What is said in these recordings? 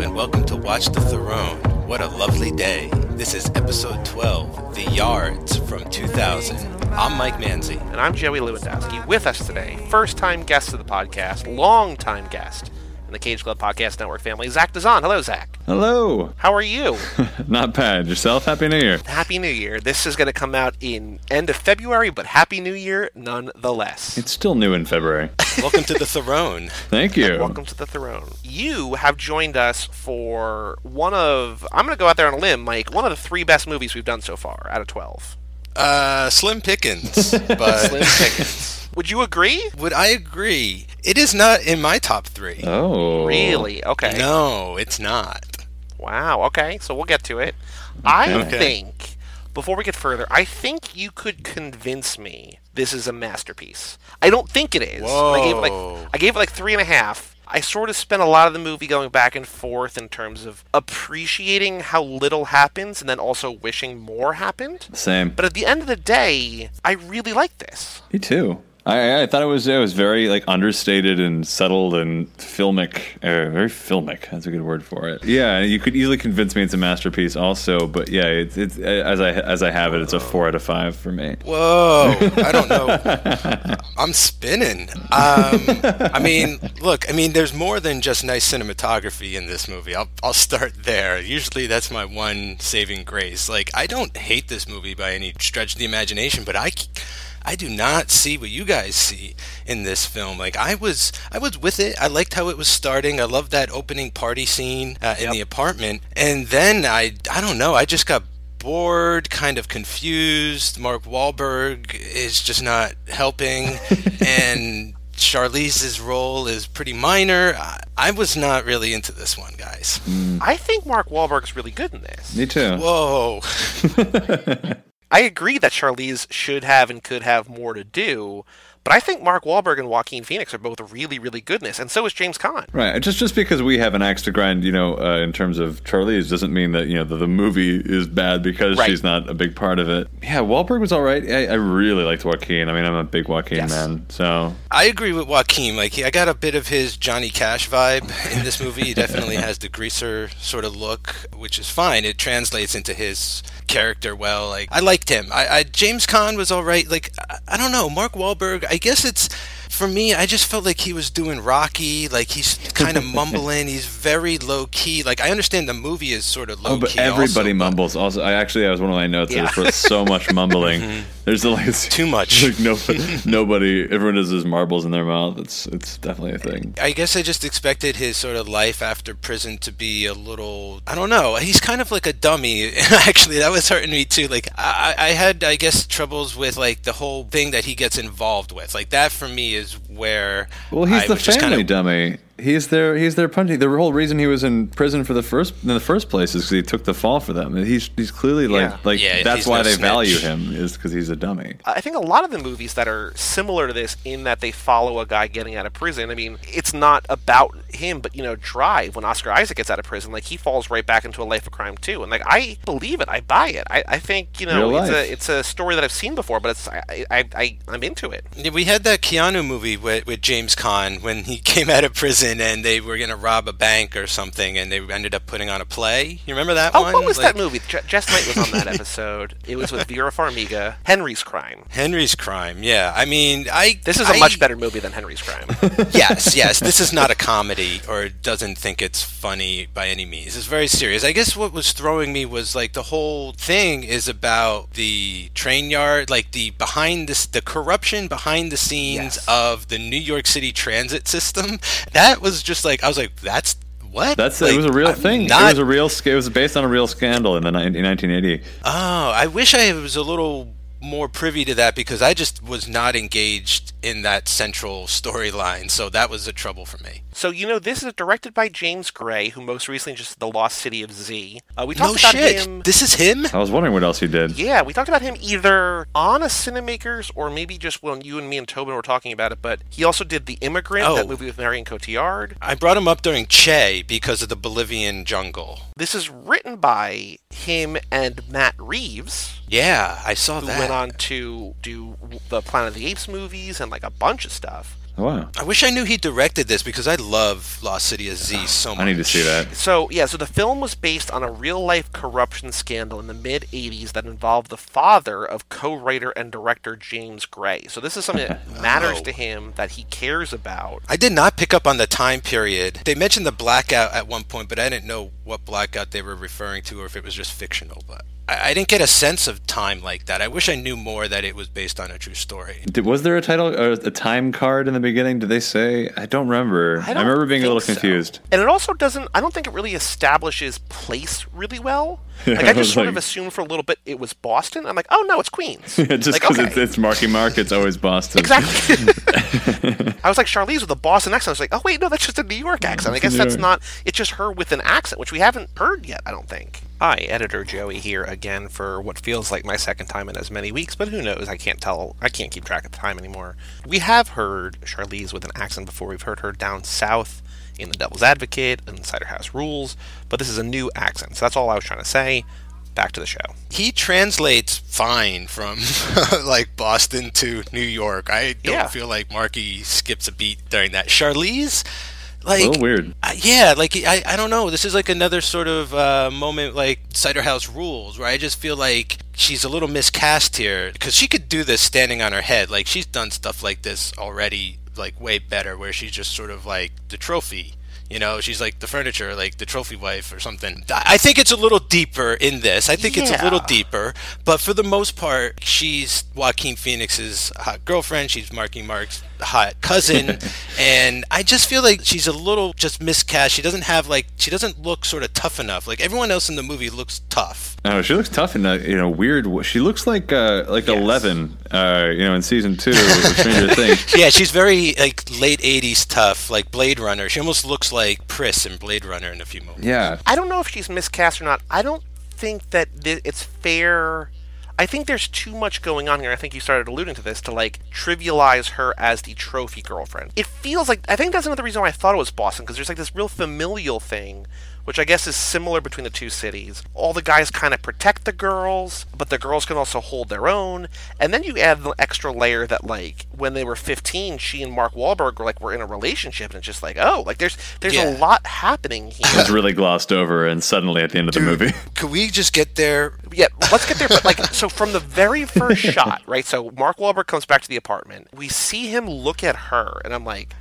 and welcome to Watch the Throne. What a lovely day. This is episode 12, The Yards from 2000. I'm Mike Manzi. And I'm Joey Lewandowski. With us today, first time guest of the podcast, long time guest the Cage Club Podcast Network family, Zach Dazan. Hello, Zach. Hello. How are you? Not bad. Yourself? Happy New Year. Happy New Year. This is going to come out in end of February, but Happy New Year nonetheless. It's still new in February. Welcome to the Throne. Thank you. Welcome to the throne. You have joined us for one of, I'm going to go out there on a limb, Mike, one of the three best movies we've done so far out of 12. Uh, Slim Pickens, but Slim Pickens. Would you agree? would I agree? It is not in my top three. Oh. Really? Okay. No, it's not. Wow. Okay. So we'll get to it. I think before we get further, I think you could convince me this is a masterpiece. I don't think it is. I gave it like Whoa. I gave it like three and a half. I sort of spent a lot of the movie going back and forth in terms of appreciating how little happens and then also wishing more happened. Same. But at the end of the day, I really like this. Me too. I, I thought it was it was very like understated and settled and filmic, uh, very filmic. That's a good word for it. Yeah, you could easily convince me it's a masterpiece, also. But yeah, it's it's as I as I have it, it's a four out of five for me. Whoa, I don't know. I'm spinning. Um, I mean, look, I mean, there's more than just nice cinematography in this movie. I'll, I'll start there. Usually that's my one saving grace. Like, I don't hate this movie by any stretch of the imagination, but I. c- I do not see what you guys see in this film. Like I was, I was with it. I liked how it was starting. I loved that opening party scene uh, in the apartment, and then I, I don't know. I just got bored, kind of confused. Mark Wahlberg is just not helping, and Charlize's role is pretty minor. I, I was not really into this one, guys. I think Mark Wahlberg's really good in this. Me too. Whoa. I agree that Charlize should have and could have more to do, but I think Mark Wahlberg and Joaquin Phoenix are both really, really good in this, and so is James Caan. Right. Just just because we have an axe to grind, you know, uh, in terms of Charlize, doesn't mean that you know the, the movie is bad because Right. she's not a big part of it. Yeah, Wahlberg was all right. I, I really liked Joaquin. I mean, I'm a big Joaquin Yes. man. So I agree with Joaquin. Like, I got a bit of his Johnny Cash vibe in this movie. He definitely has the greaser sort of look, which is fine. It translates into his character well. Like, I liked him. I, I James Caan was all right. Like, I, I don't know. Mark Wahlberg. I guess it's for me. I just felt like he was doing Rocky. Like he's kind of mumbling. He's very low key. Like I understand the movie is sort of low Oh, but key. everybody also, but mumbles. Also, I actually that was one of my notes. Yeah. There's so much mumbling. Mm-hmm. There's like Too much. Like nobody, nobody. Everyone does his marbles in their mouth. It's it's definitely a thing. I guess I just expected his sort of life after prison to be a little. I don't know. He's kind of like a dummy. Actually, that was hurting me too. Like I, I had, I guess, troubles with like the whole thing that he gets involved with. Like that for me is where. Well, he's I the just family kinda- dummy. He's their he's their punching. The whole reason he was in prison for the first in the first place is because he took the fall for them. He's he's clearly like Yeah. like Yeah, that's why no they snitch. value him is because he's a dummy. I think a lot of the movies that are similar to this in that they follow a guy getting out of prison. I mean, it's not about him, but you know, Drive when Oscar Isaac gets out of prison, like he falls right back into a life of crime too. And like I believe it, I buy it. I, I think you know Real it's life. a it's a story that I've seen before, but it's I I, I I'm into it. We had that Keanu movie with, with James Caan when he came out of prison and they were going to rob a bank or something and they ended up putting on a play. You remember that Oh, one? what was Like, that movie? Je- Jess Knight was on that episode. It was with Vera Farmiga. Henry's Crime. Henry's Crime. Yeah. I mean, I. This is a I- much better movie than Henry's Crime. yes, yes. This is not a comedy or doesn't think it's funny by any means. It's very serious. I guess what was throwing me was like the whole thing is about the train yard, like the behind this, the corruption behind the scenes Yes. of the New York City transit system. That was just like I was like, that's what? That's Like, it was a real I'm thing. Not, It was a real. It was based on a real scandal in the in 1980. Oh, I wish I was a little more privy to that because I just was not engaged in that central storyline. So that was a trouble for me. So you know, this is directed by James Gray, who most recently just did The Lost City of Z. Uh, we talked No about shit. him. This is him? I was wondering what else he did. Yeah, we talked about him either on a Cinemakers or maybe just when you and me and Tobin were talking about it. But he also did The Immigrant, Oh. that movie with Marion Cotillard. I brought him up during Che because of the Bolivian jungle. This is written by him and Matt Reeves, Yeah, I saw who that. went on to do the Planet of the Apes movies and like a bunch of stuff. Wow. I wish I knew he directed this because I love Lost City of Z so much. I need to see that. So yeah, so the film was based on a real-life corruption scandal in the mid '80s that involved the father of co-writer and director James Gray. So this is something that matters Oh. to him that he cares about. I did not pick up on the time period. They mentioned the blackout at one point, but I didn't know what blackout they were referring to or if it was just fictional. But I, I didn't get a sense of time like that. I wish I knew more that it was based on a true story. Did, was there a title or a time card in the beginning? Did they say? I don't remember. I, don't remember being a little think so. confused. And it also doesn't. I don't think it really establishes place really well. Like I I was just sort of like- assumed for a little bit it was Boston. I'm like, oh no, it's Queens. Yeah, Just like, because okay. it's, it's Marky Mark, it's always Boston. Exactly. I was like Charlize with a Boston accent. I was like, oh wait, no, that's just a New York accent. I guess that's Yeah. not. It's just her with an accent, which we haven't heard yet. I don't think. Hi, editor Joey here again for what feels like my second time in as many weeks, but who knows? I can't tell. I can't keep track of time anymore. We have heard Charlize with an accent before. We've heard her down south in The Devil's Advocate and Cider House Rules, but this is a new accent. So that's all I was trying to say. Back to the show. He translates fine from like Boston to New York. I don't Yeah. feel like Marky skips a beat during that. Charlize, A like little weird. Uh, yeah, like I, I don't know. This is like another sort of uh, moment like Cider House Rules, where I just feel like she's a little miscast here because she could do this standing on her head. Like she's done stuff like this already, like way better, where she's just sort of like the trophy. You know, she's like the furniture, like the trophy wife or something. I I think it's a little deeper in this. I think it's a little deeper, but for the most part, she's Joaquin Phoenix's hot girlfriend. She's Marky Mark's hot cousin, and I just feel like she's a little just miscast. She doesn't have like she doesn't look sort of tough enough. Like everyone else in the movie looks tough. Oh, she looks tough in a you know weird. w- She looks like uh, like Yes. Eleven, uh, you know, in season two of Stranger Things. Yeah, she's very like late '80s tough, like Blade Runner. She almost looks like Pris in Blade Runner in a few moments. Yeah, I don't know if she's miscast or not. I don't think that th- it's fair. I think there's too much going on here. I think you started alluding to this to like trivialize her as the trophy girlfriend. It feels like I think that's another reason why I thought it was Boston because there's like this real familial thing, which I guess is similar between the two cities. All the guys kind of protect the girls, but the girls can also hold their own. And then you add the extra layer that like when they were 15, she and Mark Wahlberg were like were in a relationship, and it's just like oh, like there's there's Yeah. a lot happening here. it was really glossed over, and suddenly at the end of the movie, Could we just get there? Yeah, let's get there. But like, so from the very first shot, right? So Mark Wahlberg comes back to the apartment. We see him look at her, and I'm like,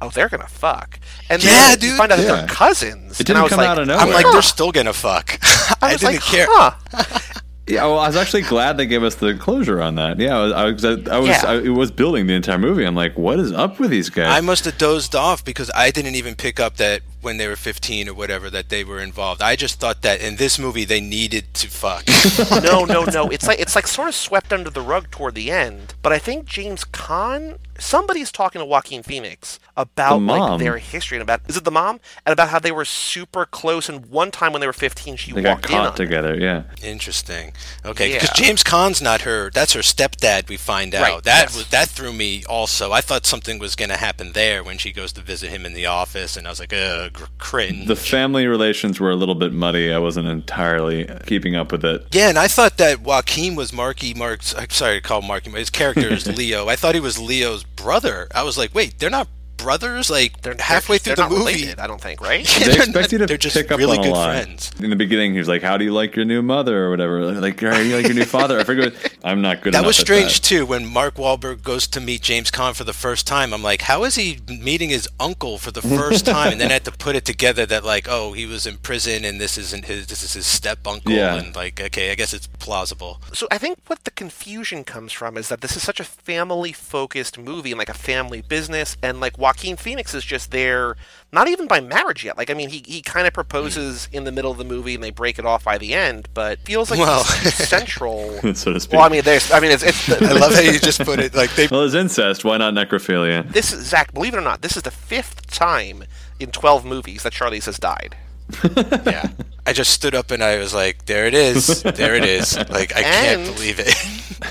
oh, they're gonna fuck. And Yeah, then you dude. find out that they're cousins. It and I didn't was come like, out of nowhere. I'm like, Huh. they're still gonna fuck. I I, didn't like, care. huh? yeah, well, I was actually glad they gave us the closure on that. Yeah, I was, I was, I was, Yeah. I, it was building the entire movie. I'm like, what is up with these guys? I must have dozed off because I didn't even pick up that when they were 15 or whatever that they were involved. I just thought that in this movie they needed to fuck. no, no, no. It's like it's like sort of swept under the rug toward the end. But I think James Caan, somebody's talking to Joaquin Phoenix about The like their history and about is it the mom and about how they were super close. And one time when they were 15, she they got walked in on caught him. together. Yeah, Interesting. Okay, Yeah. because James Caan's not her. That's her stepdad. We find out Right, that yes. was, that threw me. Also, I thought something was going to happen there when she goes to visit him in the office, and I was like, ugh, gr- cringe. the family relations were a little bit muddy. I wasn't entirely keeping up with it. yeah, and I thought that Joaquin was Marky Mark's. I'm sorry to call him Marky. But his character is Leo. I thought he was Leo's brother. I was like, wait, they're not brothers. Like They're halfway they're through not the movie. related, I don't think, right? They They're expect you to they're just pick up really on a good lot. friends. In the beginning, he was like, "How do you like your new mother?" or whatever. Like, "How do you like your new father?" I forget. I'm not good. That enough was at strange that. too when Mark Wahlberg goes to meet James Caan for the first time. I'm like, how is he meeting his uncle for the first time? and then I had to put it together that like, oh, he was in prison and this isn't his. This is his step uncle. Yeah. And like, okay, I guess it's plausible. So I think what the confusion comes from is that this is such a family-focused movie and like a family business, and like Joaquin Phoenix is just there, not even by marriage yet. Like I mean, he he kind of proposes hmm. in the middle of the movie, and they break it off by the end, but feels like Well. he's central. so to speak. well, I mean, there's, I mean, it's, it's I love how you just put it like they. well, it's incest. Why not necrophilia? this is Zach. Believe it or not, this is the fifth time in 12 movies that Charlize has died. Yeah, I just stood up and I was like, there it is, there it is. Like I can't believe it.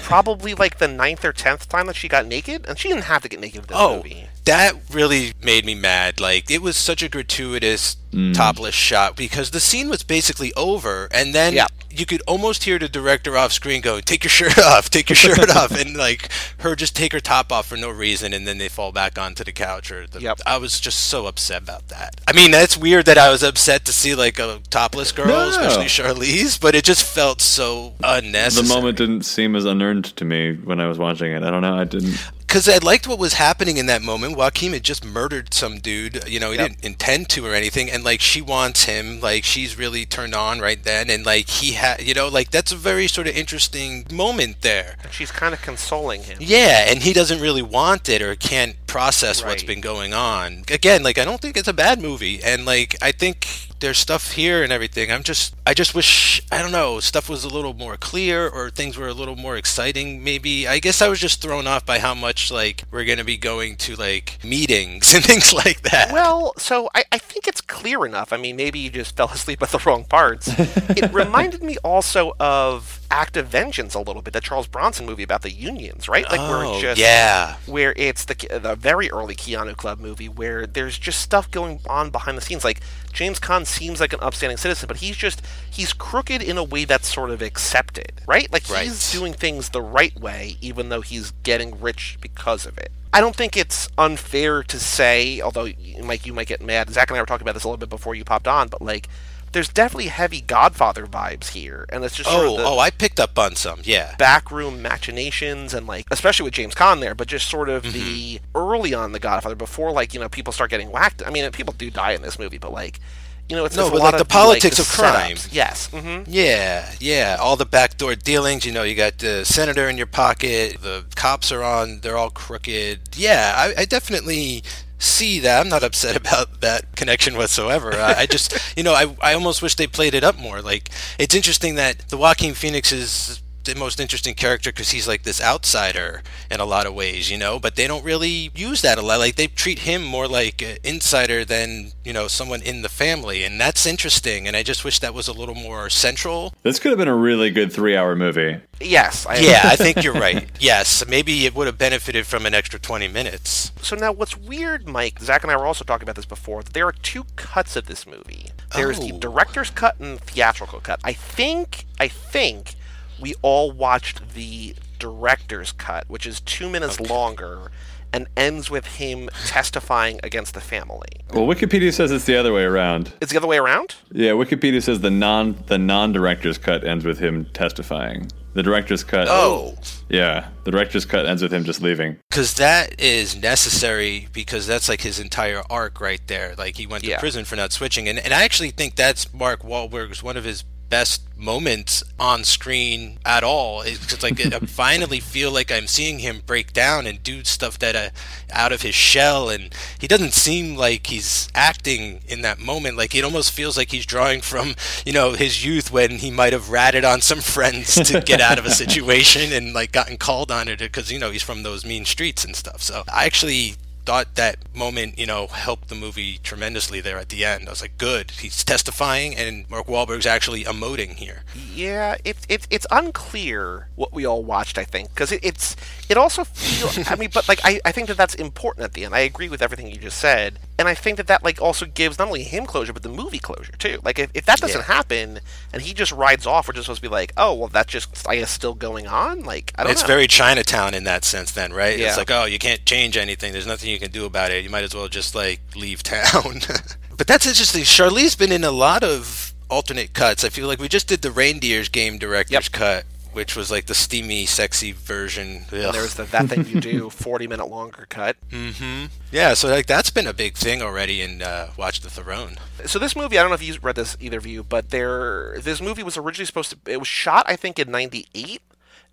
Probably like the ninth or tenth time that she got naked, and she didn't have to get naked in this Oh, movie. That really made me mad. Like it was such a gratuitous Mm. topless shot because the scene was basically over, and then Yeah. you could almost hear the director off screen go, "Take your shirt off, take your shirt off," and like her just take her top off for no reason, and then they fall back onto the couch. Or the, Yep. I was just so upset about that. I mean, that's weird that I was upset to see like a topless girl, No. especially Charlize, but it just felt so unnecessary. The moment didn't seem as unearned to me when I was watching it. I don't know. I didn't. Because I liked what was happening in that moment. Joaquin had just murdered some dude. You know, he Yep. didn't intend to or anything, and like she wants him. Like she's really turned on right then, and like he had, you know, like that's a very sort of interesting moment there. And She's kind of consoling him. Yeah, and he doesn't really want it or can't process what's been going on. Again, like I don't think it's a bad movie, and like I think there's stuff here and everything. I'm just, I just wish, I don't know, stuff was a little more clear or things were a little more exciting. Maybe I guess I was just thrown off by how much like we're gonna be going to like meetings and things like that. Well, so I, I think it's clear enough. I mean, maybe you just fell asleep at the wrong parts. it reminded me also of Act of Vengeance a little bit, the Charles Bronson movie about the unions, right? Like where oh it's just yeah, where it's the the very early Keanu Club movie where there's just stuff going on behind the scenes. Like James Caan seems like an upstanding citizen, but he's just he's crooked in a way that's sort of accepted, right? Like he's doing things the right way, even though he's getting rich because of it. I don't think it's unfair to say, although Mike, you might get mad. Zach and I were talking about this a little bit before you popped on, but like. There's definitely heavy Godfather vibes here, and it's just sort oh of the, oh, I picked up on some. Yeah, backroom machinations and like especially with James Caan there, but just sort of the Mm-hmm. early on the Godfather before like you know people start getting whacked. I mean, people do die in this movie, but like you know it's No, but, like, the politics like, of crime. setups. Yes. hmm Yeah, yeah. All the backdoor dealings, you know, you got the senator in your pocket, the cops are on, they're all crooked. Yeah, I, I definitely see that. I'm not upset about that connection whatsoever. I, I just, you know, I, I almost wish they played it up more. Like, it's interesting that the Joaquin Phoenix is the most interesting character because he's like this outsider in a lot of ways, you know, but they don't really use that a lot. Like, they treat him more like an insider than, you know, someone in the family. And that's interesting. And I just wish that was a little more central This could have been a really good three-hour movie. Yes. I yeah, I think you're right. Yes, maybe it would have benefited from an extra 20 minutes. So now, what's weird, Mike? Zach and I were also talking about this before. That there are two cuts of this movie. There's the Oh. director's cut and the theatrical cut. I think, I think, we all watched the director's cut, which is two minutes longer and ends with him testifying against the family. Well, Wikipedia says it's the other way around. It's the other way around. Yeah, Wikipedia says the non the non director's cut ends with him testifying. The director's cut. Oh, Yeah, the director's cut ends with him just leaving. because that is necessary because that's like his entire arc right there. Like he went to Yeah. prison for not switching, and and I actually think that's Mark Wahlberg's one of his best moments on screen at all. It's like I finally feel like I'm seeing him break down and do stuff that uh, out of his shell, and he doesn't seem like he's acting in that moment. Like it almost feels like he's drawing from you know his youth when he might have ratted on some friends to get out of a situation and like gotten called on it because you know he's from those mean streets and stuff. So I actually thought that moment, you know, helped the movie tremendously there at the end. I was like, good. He's testifying, and Mark Wahlberg's actually emoting here. Yeah, it's it's it's unclear what we all watched. I think because it, it's it also feels. I mean, but like I, I think that that's important at the end. I agree with everything you just said, and I think that that like also gives not only him closure but the movie closure too. Like if, if that doesn't Yeah. happen and he just rides off, we're just supposed to be like, oh well, that's just I guess still going on. Like I don't It's know. very Chinatown in that sense, then, right? Yeah. It's like, oh, you can't change anything. There's nothing you can do about it. You might as well just like leave town. but that's interesting. Charlize's been in a lot of alternate cuts. I feel like we just did the Reindeers game director's Yep. cut, which was like the steamy, sexy version. Ugh. There's the that thing you do, forty minute longer cut. Yeah, so like that's been a big thing already in uh, Watch the Throne. So this movie, I don't know if you read this either of you, but there this movie was originally supposed to it was shot I think in 98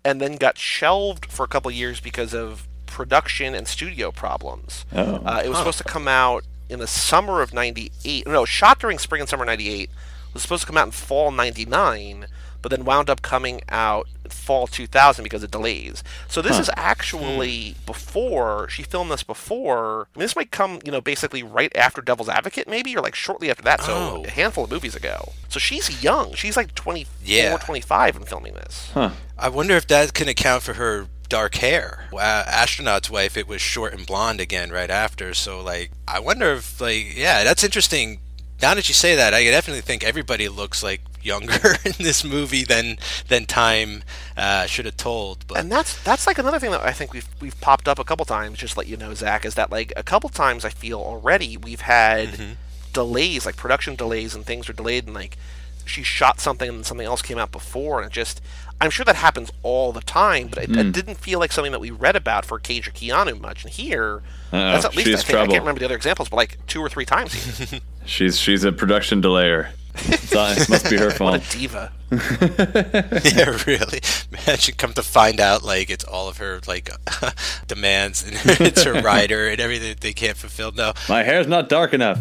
and then got shelved for a couple years because of production and studio problems. Oh. Uh, it was supposed to come out in the summer of 98. No, shot during spring and summer 98. Was supposed to come out in fall 99, but then wound up coming out fall 2000 because of delays. So this is actually before she filmed this before. I mean, this might come, you know, basically right after Devil's Advocate, maybe, or like shortly after that. So Oh. a handful of movies ago. So she's young. She's like 24, Yeah. 25 in filming this. Huh. I wonder if that can account for her dark hair. Uh, astronaut's wife, it was short and blonde again right after. So like, I wonder if like, yeah, that's interesting. Now that you say that, I definitely think everybody looks like younger in this movie than than time uh, should have told. But And that's that's like another thing that I think we've we've popped up a couple times. Just to let you know, Zach, is that like a couple times I feel already we've had Mm-hmm. delays, like production delays, and things are delayed, and like she shot something and something else came out before, and it just I'm sure that happens all the time, but it, Hmm. it didn't feel like something that we read about for Cage or Keanu much. And here, Uh-oh, that's at least I, she's think, I can't remember the other examples, but like two or three times. She's she's a production delayer. It's not- it must be her what fault. a diva! yeah, really. Imagine come to find out like it's all of her like demands and it's her rider and everything that they can't fulfill. No, My hair's not dark enough.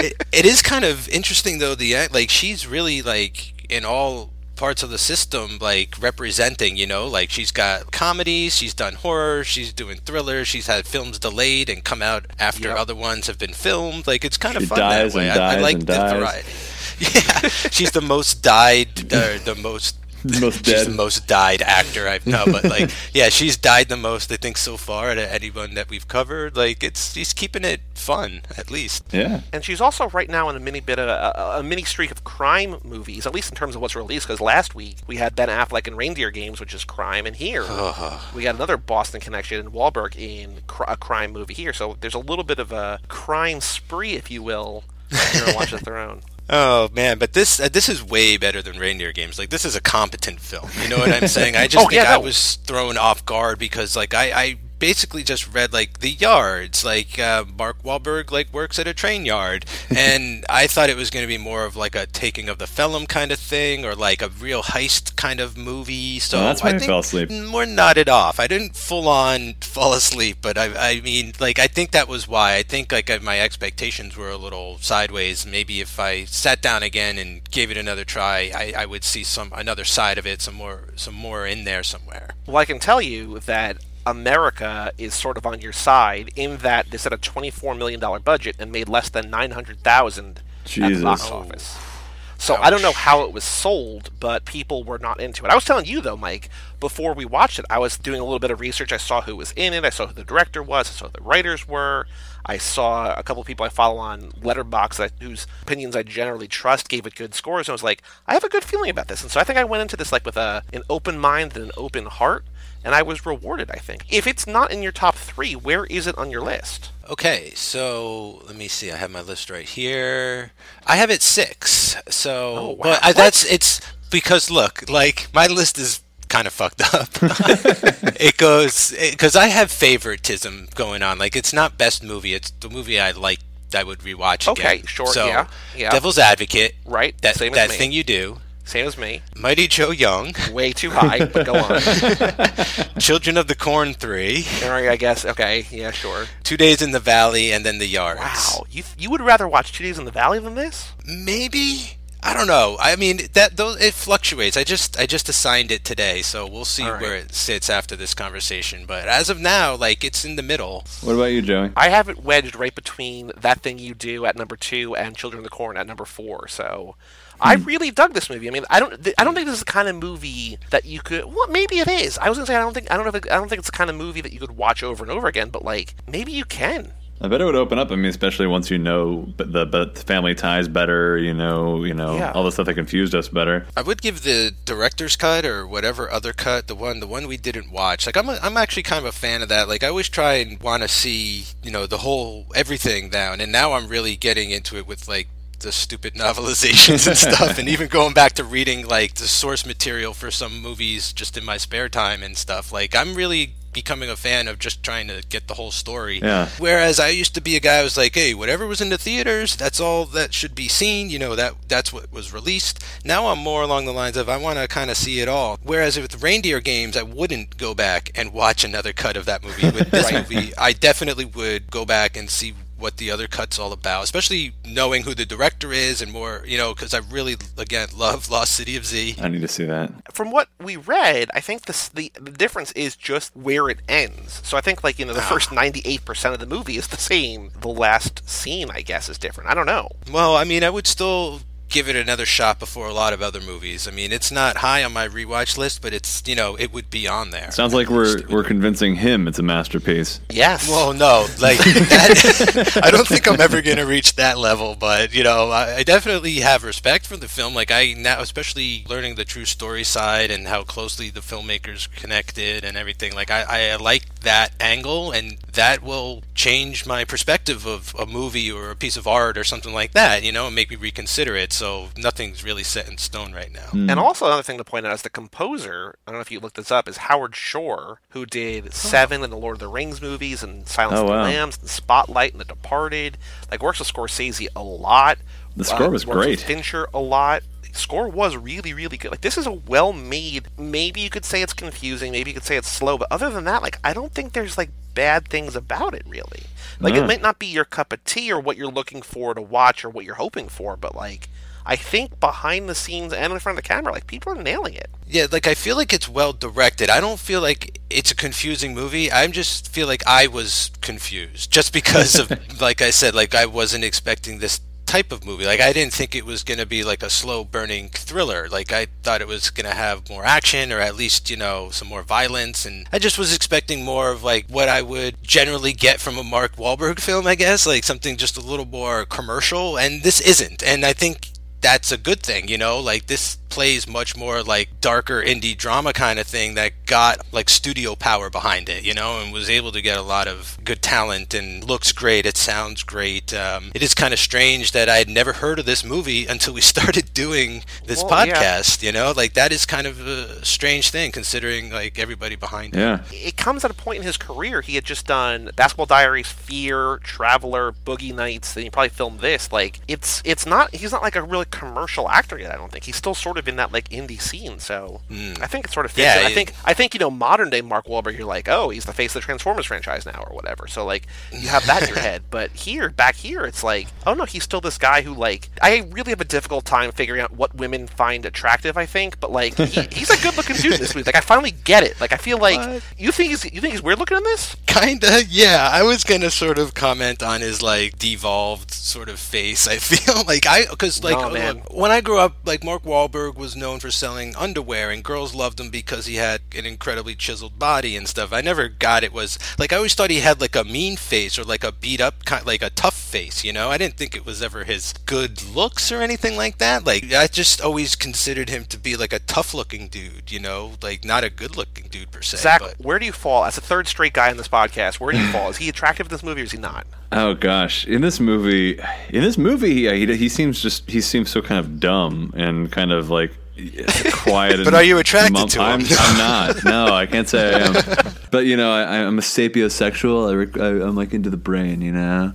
it, it is kind of interesting though. The like she's really like in all parts of the system like representing you know like she's got comedies she's done horror she's doing thrillers she's had films delayed and come out after Yep. other ones have been filmed like it's kind of She fun dies that way and I, I like and the dies. variety yeah she's the most died uh, the most Most dead. she's the most died actor I've known, but like, yeah, she's died the most I think so far out of anyone that we've covered. Like, it's she's keeping it fun at least. Yeah. And she's also right now in a mini bit of a, a mini streak of crime movies, at least in terms of what's released. Because last week we had Ben Affleck in Reindeer Games, which is crime, and here we got another Boston connection in Wahlberg in cr- a crime movie here. So there's a little bit of a crime spree, if you will, here on Watch the Throne. Oh man, but this uh, this is way better than Reindeer Games. Like this is a competent film. You know what I'm saying? I just Oh, think yeah, I was thrown off guard because like I, I basically just read like the yards. Like uh, Mark Wahlberg like works at a train yard, and I thought it was going to be more of like a taking of the Pelham kind of thing, or like a real heist kind of movie. So Oh, that's why I I think fell asleep. More nodded off. I didn't full on fall asleep, but I, I mean, like I think that was why. I think like uh, my expectations were a little sideways. Maybe if I sat down again and gave it another try, I, I would see some another side of it, some more, some more in there somewhere. Well, I can tell you that America is sort of on your side in that this had a $24 million budget and made less than 900000 at the box office. So I don't know how it was sold, but people were not into it. I was telling you though, Mike, before we watched it, I was doing a little bit of research. I saw who was in it. I saw who the director was. I saw who the writers were. I saw a couple of people I follow on Letterboxd that, whose opinions I generally trust gave it good scores. And I was like, I have a good feeling about this. And so I think I went into this like with a an open mind and an open heart, and I was rewarded. I think if it's not in your top three, where is it on your list? Okay, so let me see. I have my list right here. I have it six. So, Oh, wow. but I, that's it's because look, like my list is kind of fucked up. it goes because I have favoritism going on. Like it's not best movie. It's the movie I like. I would rewatch again. Okay, sure, So, yeah, yeah. Devil's Advocate. Right, That same that thing you do. Same as me. Mighty Joe Young. Way too high, but go on. Children of the Corn three. All right, I guess. Okay, yeah, sure. Two Days in the Valley, and then the Yards. Wow, you you would rather watch Two Days in the Valley than this? Maybe I don't know. I mean that those it fluctuates. I just I just assigned it today, so we'll see All right. where it sits after this conversation. But as of now, like it's in the middle. What about you, Joey? I have it wedged right between that thing you do at number two and Children of the Corn at number four. So. I hmm. really dug this movie. I mean, I don't, th- I don't think this is the kind of movie that you could. Well, maybe it is. I was gonna say I don't think, I don't know, if it, I don't think it's the kind of movie that you could watch over and over again. But like, maybe you can. I bet it would open up. I mean, especially once you know b- the, the family ties better. You know, you know Yeah. all the stuff that confused us better. I would give the director's cut or whatever other cut, the one the one we didn't watch. Like I'm a, I'm actually kind of a fan of that. Like I always try and want to see you know the whole everything down, and now I'm really getting into it with like the stupid novelizations and stuff, and even going back to reading like the source material for some movies just in my spare time and stuff. Like I'm really becoming a fan of just trying to get the whole story. Yeah. Whereas I used to be a guy who was like, hey, whatever was in the theaters, that's all that should be seen. You know, that that's what was released. Now I'm more along the lines of I want to kind of see it all. Whereas with Reindeer Games, I wouldn't go back and watch another cut of that movie. With this movie, I definitely would go back and see what the other cut's all about, especially knowing who the director is and more, you know, because I really, again, love Lost City of Z. I need to see that. From what we read, I think this, the the difference is just where it ends. So I think like you know the first ninety eight percent of the movie is the same. The last scene, I guess, is different. I don't know. Well, I mean, I would still give it another shot before a lot of other movies. I mean, it's not high on my rewatch list, but it's you know it would be on there. Sounds like we're we're convincing him it's a masterpiece. Yes. Well, no, like that, I don't think I'm ever going to reach that level, but you know, I, I definitely have respect for the film. Like I now, especially learning the true story side and how closely the filmmakers connected and everything. Like I, I like that angle, and that will change my perspective of a movie or a piece of art or something like that. You know, and make me reconsider it. So nothing's really set in stone right now. Hmm. And also another thing to point out is the composer. I don't know if you looked this up. Is Howard Shore, who did oh. Seven and the Lord of the Rings movies and Silence Oh, of the wow. Lambs and Spotlight and The Departed. Like works with Scorsese a lot. The uh, score was works with great. Fincher a lot. Score was really really good. Like this is a well made. Maybe you could say it's confusing. Maybe you could say it's slow. But other than that, like I don't think there's like bad things about it really. Like No. it might not be your cup of tea or what you're looking for to watch or what you're hoping for, but like I think behind the scenes and in front of the camera, like people are nailing it. Yeah, like I feel like it's well directed. I don't feel like it's a confusing movie. I just feel like I was confused just because of like I said, like I wasn't expecting this type of movie. Like I didn't think it was going to be like a slow burning thriller. Like I thought it was going to have more action or at least, you know, some more violence and I just was expecting more of like what I would generally get from a Mark Wahlberg film, I guess, like something just a little more commercial and this isn't. And I think that's a good thing, you know? Like this plays much more like darker indie drama kind of thing that got like studio power behind it, you know, and was able to get a lot of good talent and looks great. It sounds great. Um, it is kind of strange that I had never heard of this movie until we started doing this Well, yeah. podcast, you know? Like that is kind of a strange thing considering like everybody behind it. Yeah. It comes at a point in his career he had just done Basketball Diaries, Fear, Traveler, Boogie Nights, then he probably filmed this. Like it's it's not he's not like a really commercial actor yet, I don't think. He's still sort of in that like indie scene, so mm. I think it sort of fits. Yeah, in. I think I think, you know, modern day Mark Wahlberg, you're like, oh, he's the face of the Transformers franchise now or whatever. So like you have that in your head. But here, back here, it's like, oh no, he's still this guy who like I really have a difficult time figuring out what women find attractive, I think, but like he, he's a good looking dude in this movie. Like I finally get it. Like I feel like What? you think he's you think he's weird looking in this? Kinda, yeah. I was gonna sort of comment on his like devolved sort of face. I feel like I because like No, man. when I grew up, like Mark Wahlberg was known for selling underwear, and girls loved him because he had an incredibly chiseled body and stuff. I never got it was like I always thought he had like a mean face or like a beat up kind, like a tough face. You know, I didn't think it was ever his good looks or anything like that. Like I just always considered him to be like a tough looking dude. You know, like not a good looking dude per se. Zach, but- where do you fall as a third straight guy in this podcast? Where do you fall? Is he attractive in this movie or is he not? Oh gosh, in this movie, in this movie, yeah, he he seems just he seems so kind of dumb and kind of like quiet. But are you attracted mum- to him? I'm, I'm not. No, I can't say I am. But you know, I, I'm a sapiosexual. I, rec- I, I'm like into the brain. You know.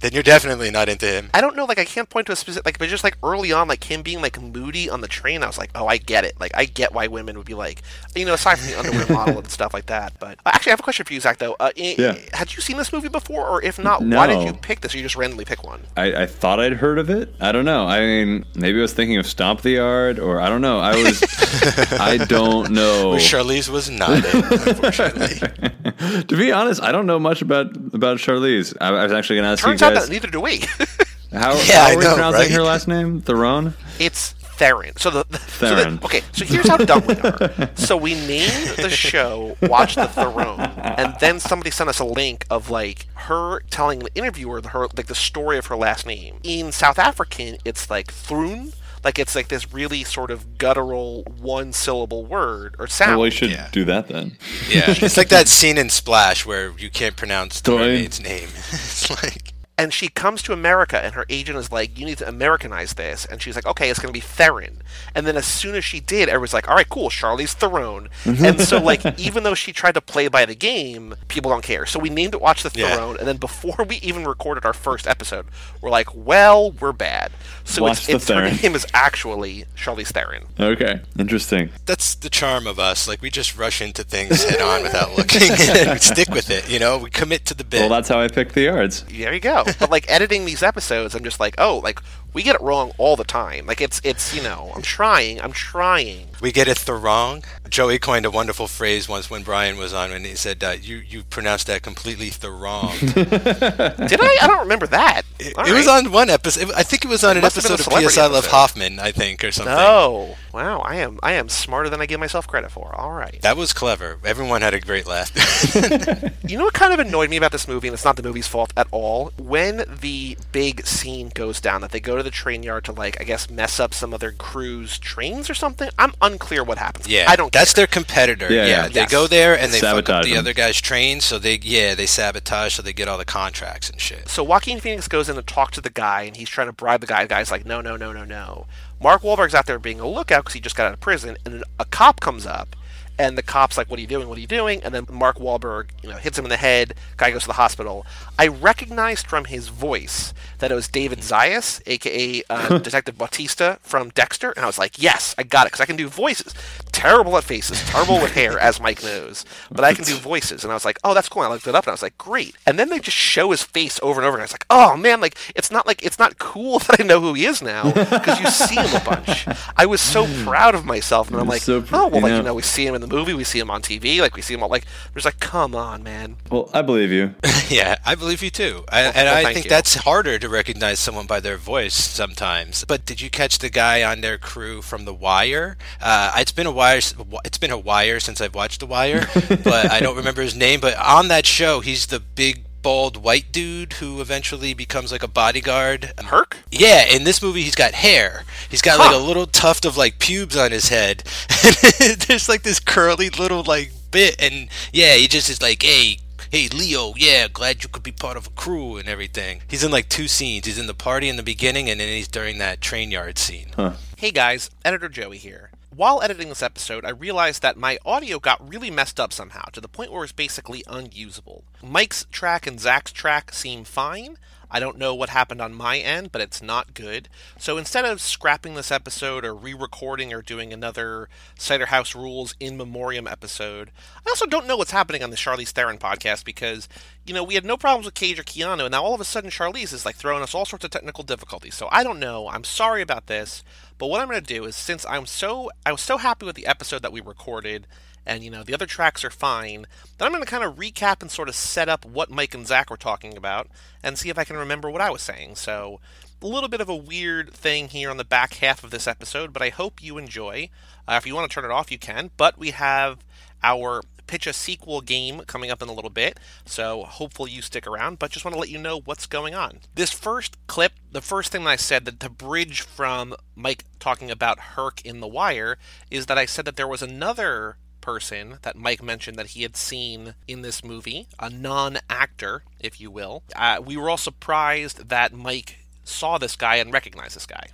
then you're definitely not into him. I don't know, like I can't point to a specific like but just like early on, like him being like moody on the train, I was like, Oh, I get it. Like I get why women would be like you know, aside from the underwear model and stuff like that. But uh, actually I have a question for you, Zach though. Uh, Yeah. had you seen this movie before or if not, why did you pick this or you just randomly pick one? I, I thought I'd heard of it. I don't know. I mean, maybe I was thinking of Stomp the Yard, or I don't know. I was. I don't know. Well, Charlize was not it, unfortunately. to be honest, I don't know much about about Charlize. I, I was actually going to ask Turns you out guys that neither do we. how, Yeah, how are we know, pronouncing right? her last name? Theron. It's Theron. So the, so the- Theron. okay, so here's how dumb we are. So we named the show "Watch the Theron," and then somebody sent us a link of like her telling the interviewer the- her like the story of her last name. In South African, it's like Thrun. Like it's like this really sort of guttural one syllable word or sound. Well, we should Yeah. do that then. Yeah, it's like that scene in Splash where you can't pronounce the mermaid's name. it's like and she comes to America, and her agent is like, "You need to Americanize this," and she's like, "Okay, it's going to be Theron." And then as soon as she did, everyone's like, "All right, cool, Charlize Theron." Mm-hmm. and so, like, even though she tried to play by the game, people don't care. So we named it "Watch the Yeah. Throne," and then before we even recorded our first episode, we're like, "Well, we're bad." So Watch it's, the it's her name is actually Charlize Theron. Okay, interesting. that's the charm of us. Like we just rush into things head on without looking, and stick with it. You know, we commit to the bit. Well, that's how I picked the yards. There you go. But like editing these episodes, I'm just like, oh, like We get it wrong all the time. Like it's it's you know I'm trying I'm trying. We get it the wrong. Joey coined a wonderful phrase once when Brian was on, and he said, uh, "You you pronounced that completely the wrong." Did I? I don't remember that. It, All it was on one episode. I think it was on an must have been episode of celebrity P.S. I Love. Hoffman, I think, or something. Oh wow! I am I am smarter than I give myself credit for. All right. That was clever. Everyone had a great laugh. You know what kind of annoyed me about this movie, and it's not the movie's fault at all? When the big scene goes down, that they go to the train yard to, like, I guess, mess up some other crew's trains or something. I'm unclear what happens. yeah, I don't. That's care. their competitor. Yeah, Yeah, yeah. they Yes. go there and they fuck up Sabotage the them. other guy's train. So they yeah they sabotage so they get all the contracts and shit. So Joaquin Phoenix goes in to talk to the guy, and he's trying to bribe the guy. The guy's like, "No, no, no, no, no." Mark Wahlberg's out there being a lookout because he just got out of prison, and then a cop comes up, and the cop's like, "What are you doing? What are you doing?" And then Mark Wahlberg, you know, hits him in the head. Guy goes to the hospital. I recognized from his voice that it was David Zayas, aka uh, Detective Batista from Dexter, and I was like, "Yes, I got it," because I can do voices. Terrible at faces, terrible with hair, as Mike knows, but I can do voices. And I was like, "Oh, that's cool." I looked it up, and I was like, "Great." And then they just show his face over and over, and I was like, "Oh man, like it's not like it's not cool that I know who he is now because you see him a bunch." I was so proud of myself, and I'm like, So pr- "Oh well, like you know, we see him in the movie, we see him on TV, like we see him all like." I'm just like, "Come on, man." Well, I believe you. Yeah, I believe you too. I, and well, I think you. that's harder to recognize someone by their voice sometimes. But did you catch the guy on their crew from The Wire? Uh, it's been a wire. It's been a wire since I've watched The Wire, but I don't remember his name. But on that show, he's the big bald white dude who eventually becomes like a bodyguard. Herc? Yeah, in this movie he's got hair. He's got like a little tuft of like pubes on his head. There's like this curly little like bit and yeah, he just is like, "Hey, hey Leo, yeah, glad you could be part of a crew and everything." He's in like two scenes. He's in the party in the beginning and then he's during that train yard scene. Hey guys, Editor Joey here. While editing this episode, I realized that my audio got really messed up somehow, to the point where it's basically unusable. Mike's track and Zach's track seem fine. I don't know what happened on my end, but it's not good. So instead of scrapping this episode or re recording or doing another Cider House Rules in Memoriam episode, I also don't know what's happening on the Charlize Theron podcast because, you know, we had no problems with Cage or Keanu, and now all of a sudden Charlize is like throwing us all sorts of technical difficulties. So I don't know. I'm sorry about this. But what I'm going to do is since I'm so I was so happy with the episode that we recorded and you know the other tracks are fine, then I'm going to kind of recap and sort of set up what Mike and Zach were talking about and see if I can remember what I was saying. So a little bit of a weird thing here on the back half of this episode, but I hope you enjoy. Uh, if you want to turn it off, you can. But we have our pitch a sequel game coming up in a little bit, so hopefully you stick around. But just want to let you know what's going on. This first clip, the first thing that I said, that the bridge from Mike talking about Herc in The Wire, is that I said that there was another person that Mike mentioned that he had seen in this movie, a non actor, if you will. Uh, we were all surprised that Mike saw this guy and recognized this guy.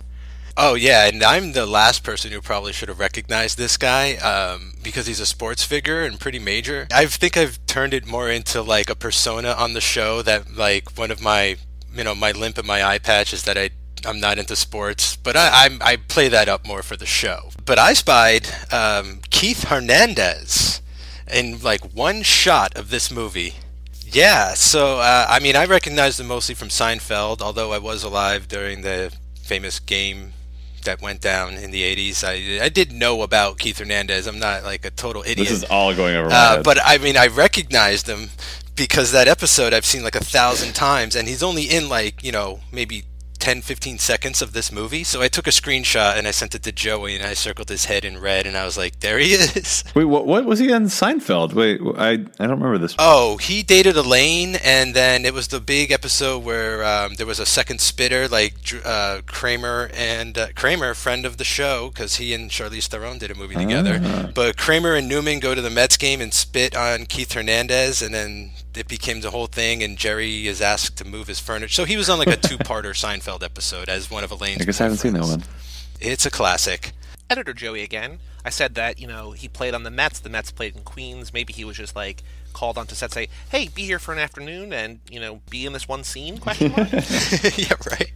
Oh yeah, and I'm the last person who probably should have recognized this guy um, because he's a sports figure and pretty major. I think I've turned it more into like a persona on the show that like one of my you know my limp and my eye patch is that I I'm not into sports, but I I'm, I play that up more for the show. But I spied um, Keith Hernandez in like one shot of this movie. Yeah, so uh, I mean, I recognized him mostly from Seinfeld, although I was alive during the famous game that went down in the 80s. I, I did know about Keith Hernandez. I'm not like a total idiot. This is all going over my Uh, head. but I mean, I recognized him because that episode I've seen like a thousand times, and he's only in like, you know, maybe 10, 15 seconds of this movie. So I took a screenshot and I sent it to Joey, and I circled his head in red, and I was like, there he is. Wait, what, what was he on Seinfeld? Wait, I I don't remember this. Oh, he dated Elaine, and then it was the big episode where um, there was a second spitter, like uh, Kramer and uh, Kramer, friend of the show, because he and Charlize Theron did a movie together. Ah. But Kramer and Newman go to the Mets game and spit on Keith Hernandez, and then it became the whole thing. And Jerry is asked to move his furniture, so he was on like a two-parter Seinfeld episode as one of Elaine's. I guess I haven't seen that one. It's a classic. editor Joey again. I said that you know he played on the Mets. The Mets played in Queens. Maybe he was just like called onto set, say, "Hey, be here for an afternoon and you know be in this one scene?" Question mark. yeah, right.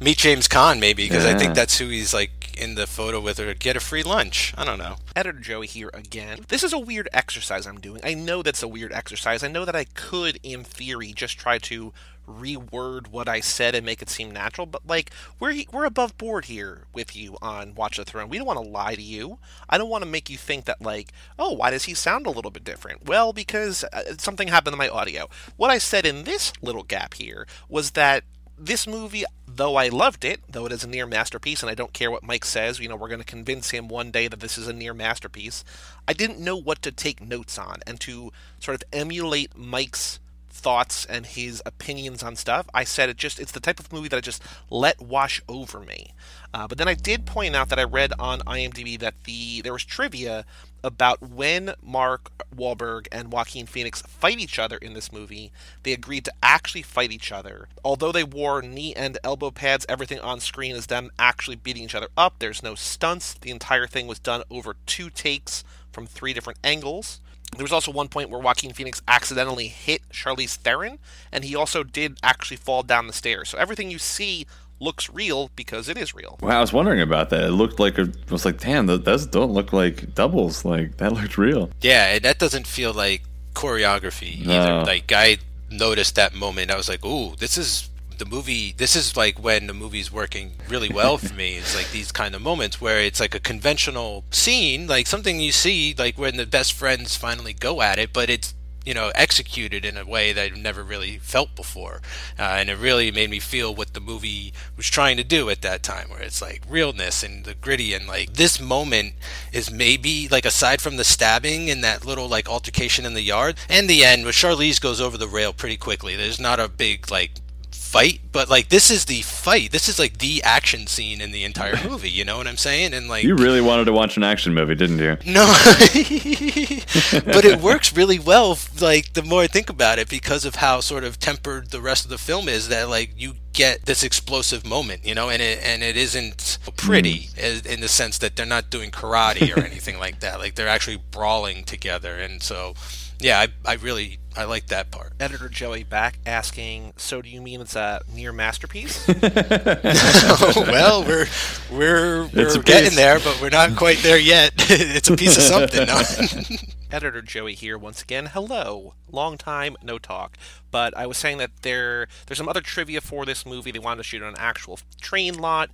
Meet James Caan, maybe, because I think that's who he's like in the photo with, her, get a free lunch. I don't know. editor Joey here again. This is a weird exercise I'm doing. I know that's a weird exercise. I know that I could, in theory, just try to reword what I said and make it seem natural, but like we're we're above board here with you on Watch the Throne. We don't want to lie to you. I don't want to make you think that like, oh, why does he sound a little bit different? Well, because uh, something happened to my audio. What I said in this little gap here was that this movie, though I loved it, though it is a near masterpiece, and I don't care what Mike says, you know, we're going to convince him one day that this is a near masterpiece, I didn't know what to take notes on and to sort of emulate Mike's thoughts and his opinions on stuff. I said it just, it's the type of movie that I just let wash over me. Uh, but then I did point out that I read on IMDb that the there was trivia about when Mark Wahlberg and Joaquin Phoenix fight each other in this movie. They agreed to actually fight each other. Although they wore knee and elbow pads, everything on screen is them actually beating each other up. There's no stunts. The entire thing was done over two takes from three different angles. There was also one point where Joaquin Phoenix accidentally hit Charlize Theron, and he also did actually fall down the stairs. So everything you see looks real because it is real. Wow, I was wondering about that. It looked like a, I was like, damn, those don't look like doubles. Like that looked real. Yeah, and that doesn't feel like choreography either. Like I noticed that moment. I was like, ooh, this is the movie this is like when the movie's working really well for me it's like these kind of moments where it's like a conventional scene like something you see like when the best friends finally go at it but it's you know, executed in a way that I've never really felt before. Uh, and it really made me feel what the movie was trying to do at that time, where it's like realness and the gritty. And like this moment is maybe like aside from the stabbing and that little like altercation in the yard and the end where Charlize goes over the rail pretty quickly. There's not a big like fight, but like this is the fight. This is like the action scene in the entire movie. You know what I'm saying? And like you really wanted to watch an action movie, didn't you? No, but it works really well. Like the more I think about it, because of how sort of tempered the rest of the film is, that like you get this explosive moment, you know, and it and it isn't pretty mm. in the sense that they're not doing karate or anything like that. Like they're actually brawling together, and so yeah, I, I really I like that part. Editor Joey back asking, "So do you mean it's a near masterpiece?" well, we're we're we're getting there, but we're not quite there yet. it's a piece of something. No? Editor Joey here once again. Hello, long time no talk. But I was saying that there there's some other trivia for this movie. They wanted to shoot on an actual train lot.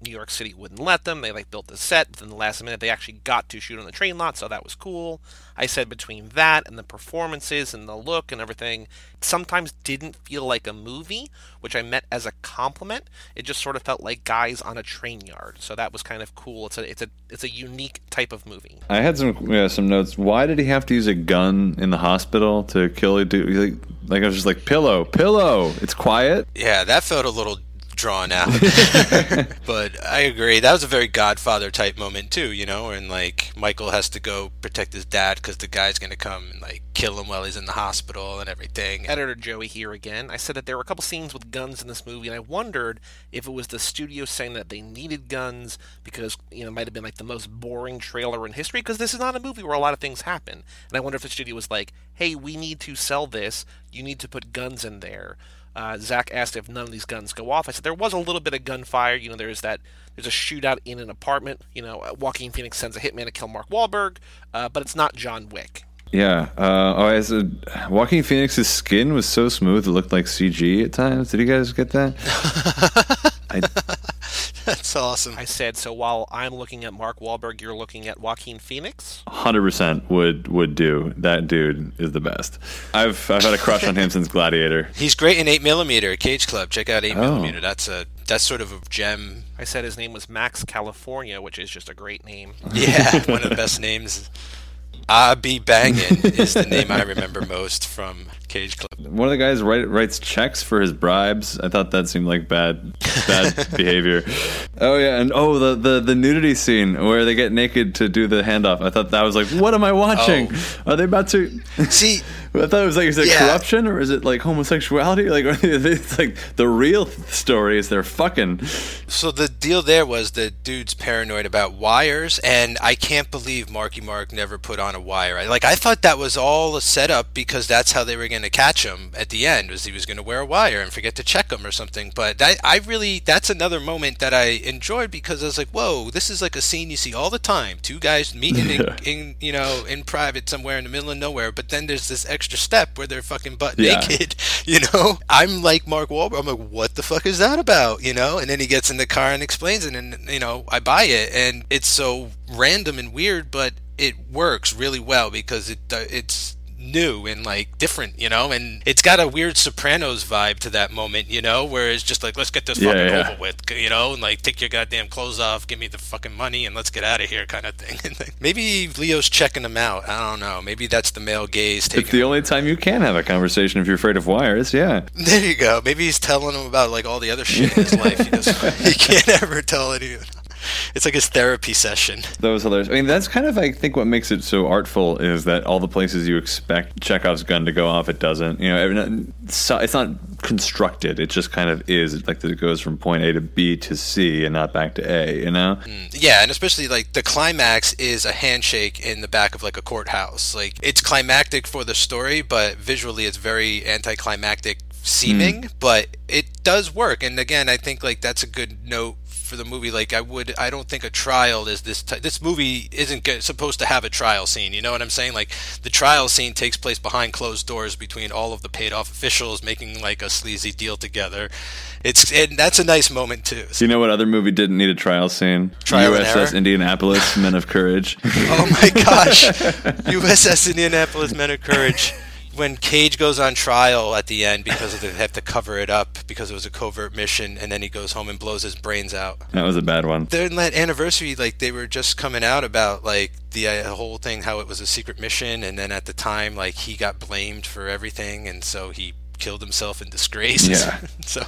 New York City wouldn't let them. They like built the set, but then the last minute they actually got to shoot on the train lot, so that was cool. I said between that and the performances and the look and everything, sometimes didn't feel like a movie, which I meant as a compliment. It just sort of felt like guys on a train yard, so that was kind of cool. It's a it's a it's a unique type of movie. I had some yeah, some notes. Why did he have to use a gun in the hospital to kill a dude? Like, like I was just like pillow, pillow. It's quiet. Yeah, that felt a little drawn out. but I agree. That was a very Godfather type moment too, you know, and like Michael has to go protect his dad because the guy's going to come and like kill him while he's in the hospital and everything. Editor Joey here again. I said that there were a couple scenes with guns in this movie, and I wondered if it was the studio saying that they needed guns because you know it might have been like the most boring trailer in history because this is not a movie where a lot of things happen. And I wonder if the studio was like, "Hey, we need to sell this. You need to put guns in there." Uh, Zach asked if none of these guns go off. I said there was a little bit of gunfire. You know, there's that there's a shootout in an apartment. You know, uh, Joaquin Phoenix sends a hitman to kill Mark Wahlberg, uh, but it's not John Wick. Yeah. Uh, oh, as a, Joaquin Phoenix's skin was so smooth it looked like CG at times. Did you guys get that? I, That's awesome. I said so. While I'm looking at Mark Wahlberg, you're looking at Joaquin Phoenix. Hundred percent would would do. That dude is the best. I've I've had a crush on him since Gladiator. He's great in Eight Millimeter, Cage Club. Check out Eight oh. Millimeter. That's a that's sort of a gem. I said his name was Max California, which is just a great name. Yeah, one of the best names. I be banging is the name I remember most from Cage Club. One of the guys write, writes checks for his bribes. I thought that seemed like bad bad behavior. Oh yeah, and oh the, the the nudity scene where they get naked to do the handoff. I thought that was like, what am I watching? Oh. Are they about to see? I thought it was like, is it yeah. corruption or is it like homosexuality? Like, it's like the real story is they're fucking. So the deal there was the dude's paranoid about wires, and I can't believe Marky Mark never put on a wire. Like, I thought that was all a setup because that's how they were going to catch him at the end, was he was going to wear a wire and forget to check him or something. But I, I really, that's another moment that I enjoyed because I was like, whoa, this is like a scene you see all the time. Two guys meeting in, in you know, in private somewhere in the middle of nowhere, but then there's this extra extra step where they're fucking butt yeah. naked you know, I'm like Mark Wahlberg. I'm like, what the fuck is that about? You know, and then he gets in the car and explains it, and you know, I buy it, and it's so random and weird, but it works really well because it uh, it's new and like different, you know, and it's got a weird Sopranos vibe to that moment, you know, where it's just like let's get this Yeah, fucking yeah. over with, you know, and like take your goddamn clothes off, give me the fucking money, and let's get out of here, kind of thing. Maybe Leo's checking him out. I don't know. Maybe that's the male gaze taking. It's the only time you can have a conversation if you're afraid of wires. Yeah. There you go. Maybe he's telling him about like all the other shit in his life. He, doesn't, he can't ever tell anyone. It's like his therapy session. That was hilarious. I mean, that's kind of, I think, what makes it so artful is that all the places you expect Chekhov's gun to go off, it doesn't. You know, it's not constructed. It just kind of is. It's like that it goes from point A to B to C and not back to A. You know? Mm, yeah, and especially like the climax is a handshake in the back of like a courthouse. Like it's climactic for the story, but visually it's very anticlimactic seeming, mm. but it does work. And again, I think like that's a good note for the movie. Like I would, I don't think a trial is this. T- this movie isn't g- supposed to have a trial scene. You know what I'm saying? Like the trial scene takes place behind closed doors between all of the paid off officials making like a sleazy deal together. It's and that's a nice moment too. Do you know what other movie didn't need a trial scene? Trial USS? Indianapolis, Men of Courage. Oh my gosh. USS Indianapolis Men of Courage. When Cage goes on trial at the end because of the, they have to cover it up because it was a covert mission, and then he goes home and blows his brains out. that was a bad one. Then that anniversary, like they were just coming out about like the uh, whole thing, how it was a secret mission, and then at the time, like he got blamed for everything, and so he killed himself in disgrace. Yeah. so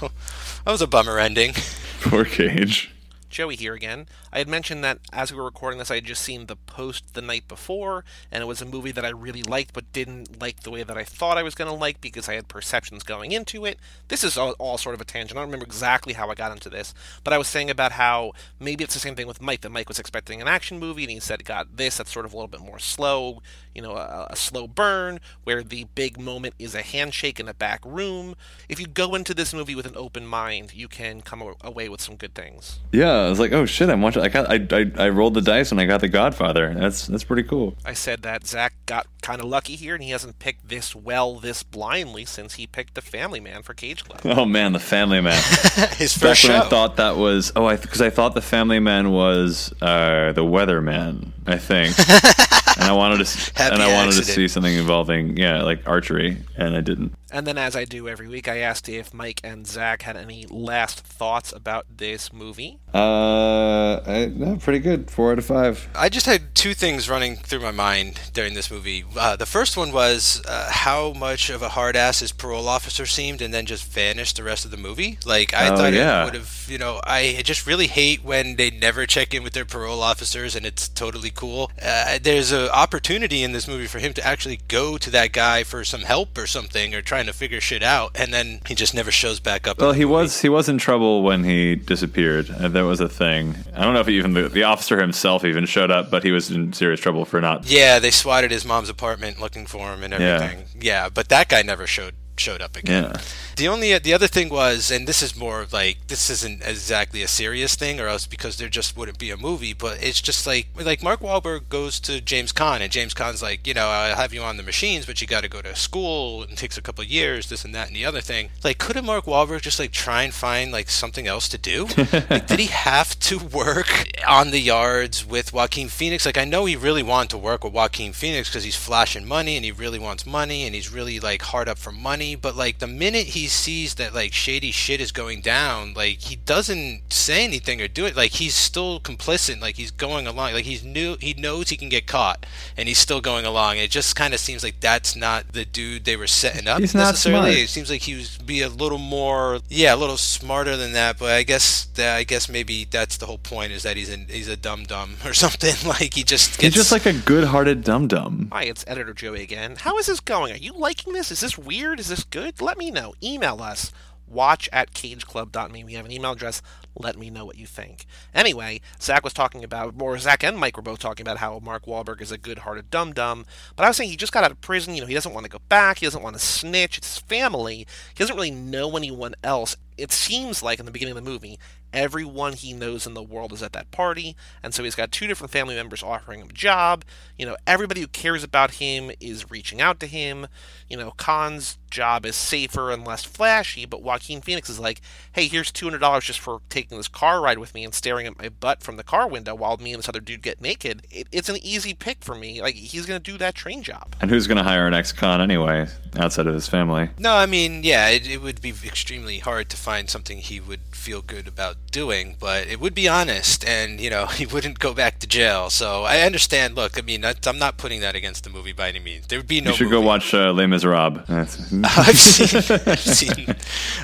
that was a bummer ending. Poor Cage. Joey here again. I had mentioned that as we were recording this, I had just seen the post the night before, and it was a movie that I really liked, but didn't like the way that I thought I was going to like because I had perceptions going into it. This is all, all sort of a tangent. I don't remember exactly how I got into this, but I was saying about how maybe it's the same thing with Mike. That Mike was expecting an action movie, and he said got this. That's sort of a little bit more slow, you know, a, a slow burn, where the big moment is a handshake in a back room. If you go into this movie with an open mind, you can come away with some good things. Yeah, I was like, oh shit, I'm watching. I got, I, I, I rolled the dice and I got The Godfather. That's that's pretty cool. I said that Zach got kind of lucky here, and he hasn't picked this well this blindly since he picked the Family Man for Cage Club. Oh man, The Family Man. His first when show. I thought that was oh I because I thought the Family Man was uh, the Weatherman I think and I wanted to and I wanted to see something involving yeah like archery and I didn't. And then, as I do every week, I asked if Mike and Zach had any last thoughts about this movie. Uh, I, no, pretty good. Four out of five. I just had two things running through my mind during this movie. Uh, the first one was uh, how much of a hard ass his parole officer seemed, and then just vanished the rest of the movie. Like I Oh, thought yeah. it would have, you know, I just really hate when they never check in with their parole officers, and it's totally cool. Uh, there's an opportunity in this movie for him to actually go to that guy for some help or something, or trying to figure shit out, and then he just never shows back up. Well, he movie. was he was in trouble when he disappeared. Uh, that was a thing. I don't know if even the, the officer himself even showed up, but he was in serious trouble for not. Yeah, they swatted his mom's apartment looking for him and Yeah. everything. Yeah, but that guy never showed showed up again. Yeah. The only the other thing was, and this is more like this isn't exactly a serious thing, or else because there just wouldn't be a movie. But it's just like like Mark Wahlberg goes to James Caan, and James Caan's like, you know, I'll have you on the machines, but you got to go to school, and it takes a couple of years, this and that and the other thing. Like, couldn't Mark Wahlberg just like try and find like something else to do? like, did he have to work on the yards with Joaquin Phoenix? Like, I know he really wanted to work with Joaquin Phoenix because he's flashing money and he really wants money and he's really like hard up for money. But like the minute he sees that like shady shit is going down, like he doesn't say anything or do it. Like he's still complicit. Like he's going along. Like he's new. He knows he can get caught and he's still going along. It just kind of seems like that's not the dude they were setting up He's not necessarily. smart. It seems like he was be a little more, yeah, a little smarter than that. But I guess that I guess maybe that's the whole point is that he's an, he's a dumb dum or something. Like he just He's just like a good-hearted dumb dum. Hi, it's Editor Joey again. How is this going? Are you liking this? Is this weird? Is this good? Let me know. Email us. Watch at cageclub.me. We have an email address. Let me know what you think. Anyway, Zach was talking about, or Zach and Mike were both talking about how Mark Wahlberg is a good hearted dum dum. But I was saying he just got out of prison. You know, he doesn't want to go back. He doesn't want to snitch. It's his family. He doesn't really know anyone else it seems like in the beginning of the movie, everyone he knows in the world is at that party, and so he's got two different family members offering him a job. You know, everybody who cares about him is reaching out to him. You know, Caan's job is safer and less flashy, but Joaquin Phoenix is like, hey, here's $200 just for taking this car ride with me and staring at my butt from the car window while me and this other dude get naked. It, it's an easy pick for me. Like, he's going to do that train job. And who's going to hire an ex-con anyway, outside of his family? No, I mean, yeah, it, it would be extremely hard to find something he would feel good about doing, but it would be honest, and you know he wouldn't go back to jail. So I understand. Look, I mean, I'm not putting that against the movie by any means. There would be no. You should movie. go watch uh, Les Miserables. I've seen, I've seen,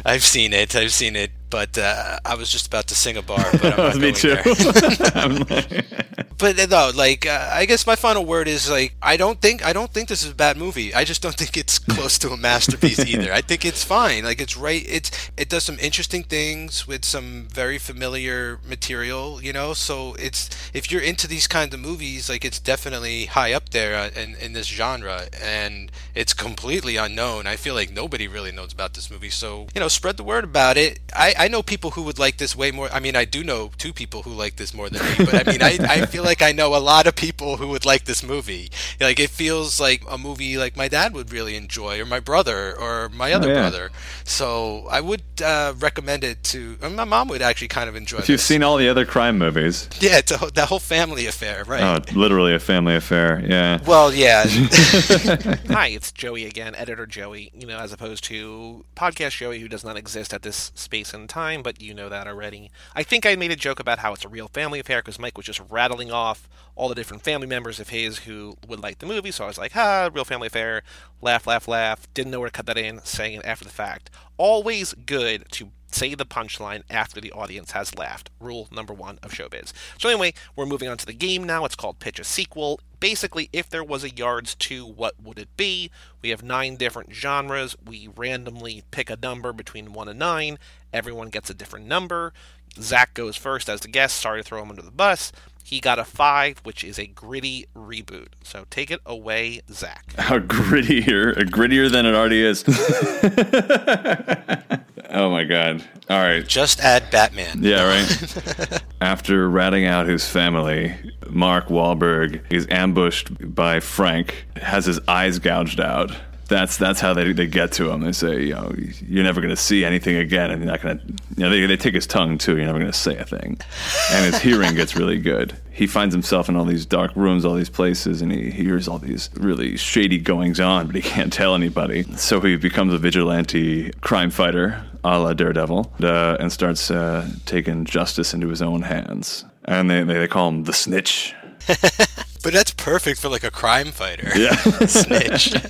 I've seen it. I've seen it but uh, I was just about to sing a bar. But Me too. but uh, no, like uh, I guess my final word is like I don't think I don't think this is a bad movie. I just don't think it's close to a masterpiece either. I think it's fine. Like it's right. It's it does some interesting things with some very familiar material. You know, so it's if you're into these kinds of movies, like it's definitely high up there uh, in in this genre, and it's completely unknown. I feel like nobody really knows about this movie. So you know, spread the word about it. I I know people who would like this way more. I mean, I do know two people who like this more than me, but I mean, I, I feel like I know a lot of people who would like this movie. Like, it feels like a movie like my dad would really enjoy, or my brother, or my other oh, yeah. brother. So I would uh, recommend it to. I my mom would actually kind of enjoy. If you've seen all the other crime movies, yeah, it's a, that whole family affair, right? Oh, literally a family affair. Yeah. Well, yeah. Hi, it's Joey again, editor Joey. You know, as opposed to podcast Joey, who does not exist at this space and time, but you know that already. I think I made a joke about how it's a real family affair because Mike was just rattling off all the different family members of his who would like the movie. So I was like, ha, real family affair. Laugh, laugh, laugh. Didn't know where to cut that in, saying it after the fact. Always good to say the punchline after the audience has laughed. Rule number one of showbiz. So, anyway, we're moving on to the game now. It's called Pitch a Sequel. Basically, if there was a Yards 2, what would it be? We have nine different genres. We randomly pick a number between 1 and 9. Everyone gets a different number. Zach goes first as the guest. Sorry to throw him under the bus. He got a five, which is a gritty reboot. So take it away, Zach. How grittier, A grittier than it already is. oh my god! All right, just add Batman. Yeah, right. After ratting out his family, Mark Wahlberg is ambushed by Frank, has his eyes gouged out that's that's how they, they get to him. They say, you know, you're never going to see anything again, and you're not going to. You know, they, they take his tongue too. You're never going to say a thing, and his hearing gets really good. He finds himself in all these dark rooms, all these places, and he hears all these really shady goings on, but he can't tell anybody. So he becomes a vigilante crime fighter, a la Daredevil, uh, and starts uh, taking justice into his own hands. And they, they, they call him the Snitch. but that's perfect for like a crime fighter. Yeah, snitch.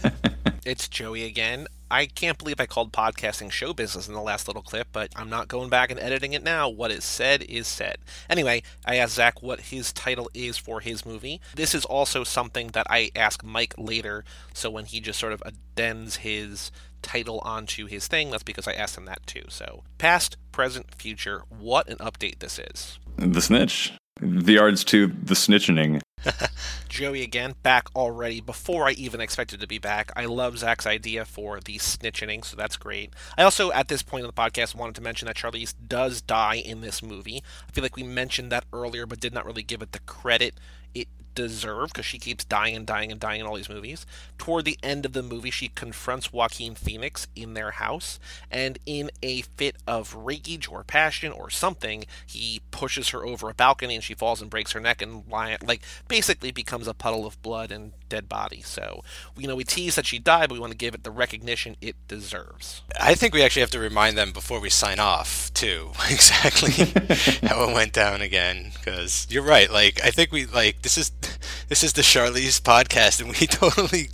It's Joey again. I can't believe I called podcasting show business in the last little clip, but I'm not going back and editing it now. What is said is said. Anyway, I asked Zach what his title is for his movie. This is also something that I ask Mike later, so when he just sort of addends his title onto his thing, that's because I asked him that too. So, past, present, future, what an update this is. The Snitch. The yards to the snitching. Joey again, back already before I even expected to be back. I love Zach's idea for the snitching, so that's great. I also, at this point in the podcast, wanted to mention that Charlize does die in this movie. I feel like we mentioned that earlier, but did not really give it the credit it deserve because she keeps dying and dying and dying in all these movies. Toward the end of the movie, she confronts Joaquin Phoenix in their house, and in a fit of rage or passion or something, he pushes her over a balcony and she falls and breaks her neck and like basically becomes a puddle of blood and dead body. So you know we tease that she died, but we want to give it the recognition it deserves. I think we actually have to remind them before we sign off too exactly how it went down again because you're right. Like I think we like this is this is the Charlize podcast, and we totally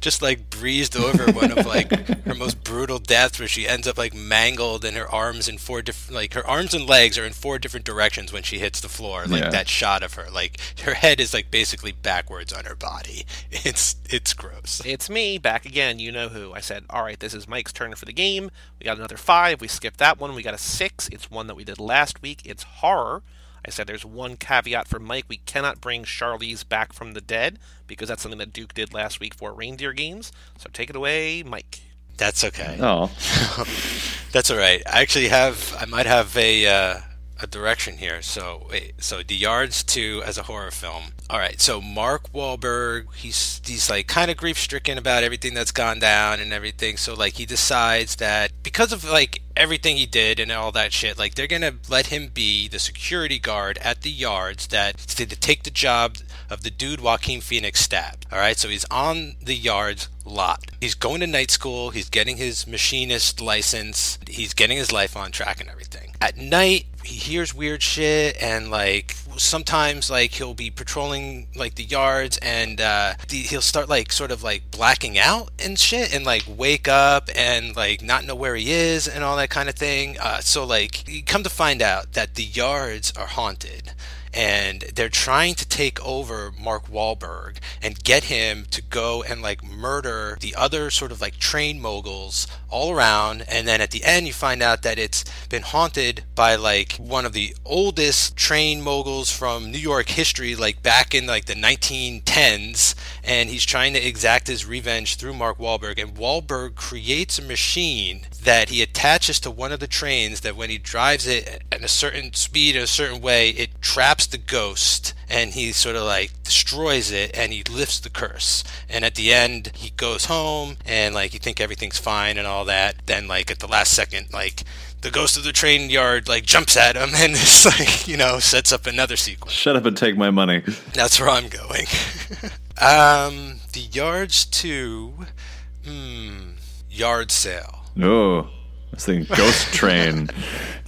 just like breezed over one of like her most brutal deaths, where she ends up like mangled, and her arms in four different like her arms and legs are in four different directions when she hits the floor. Like yeah. that shot of her, like her head is like basically backwards on her body. It's it's gross. It's me back again. You know who? I said, all right, this is Mike's turn for the game. We got another five. We skipped that one. We got a six. It's one that we did last week. It's horror. I said there's one caveat for Mike. We cannot bring Charlize back from the dead because that's something that Duke did last week for Reindeer Games. So take it away, Mike. That's okay. Oh, That's all right. I actually have. I might have a uh, a direction here. So wait. So The Yards two as a horror film. All right. So Mark Wahlberg, he's he's like kind of grief stricken about everything that's gone down and everything. So like he decides that because of like everything he did and all that shit, like they're gonna let him be the security guard at the yards that to, take the job of the dude Joaquin Phoenix stabbed. All right, so he's on the yards lot. He's going to night school. He's getting his machinist license. He's getting his life on track and everything. At night, he hears weird shit and like sometimes like he'll be patrolling like the yards and uh, he'll start like sort of like blacking out and shit and like wake up and like not know where he is and all that kind of thing. Uh, so like you come to find out that the yards are haunted and they're trying to take over Mark Wahlberg and get him to go and like murder the other sort of like train moguls all around. And then at the end you find out that it's been haunted by like one of the oldest train moguls from New York history like back in like the 1910s and he's trying to exact his revenge through Mark Wahlberg. And Wahlberg creates a machine that he attaches to one of the trains that when he drives it at a certain speed in a certain way it traps the ghost and he sort of like destroys it and he lifts the curse. And at the end he goes home and like you think everything's fine and all that. Then like at the last second like the ghost of the train yard like jumps at him and it's like you know sets up another sequence shut up and take my money. that's where i'm going um the yards to hmm yard sale I was thinking Ghost Train.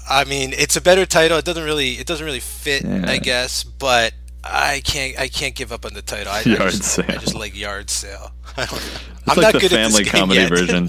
I mean, it's a better title. It doesn't really, it doesn't really fit, Yeah. I guess. But I can't, I can't give up on the title. I, I Yard just, sale. I just like yard sale. I don't, i'm like not the good at family this game comedy version.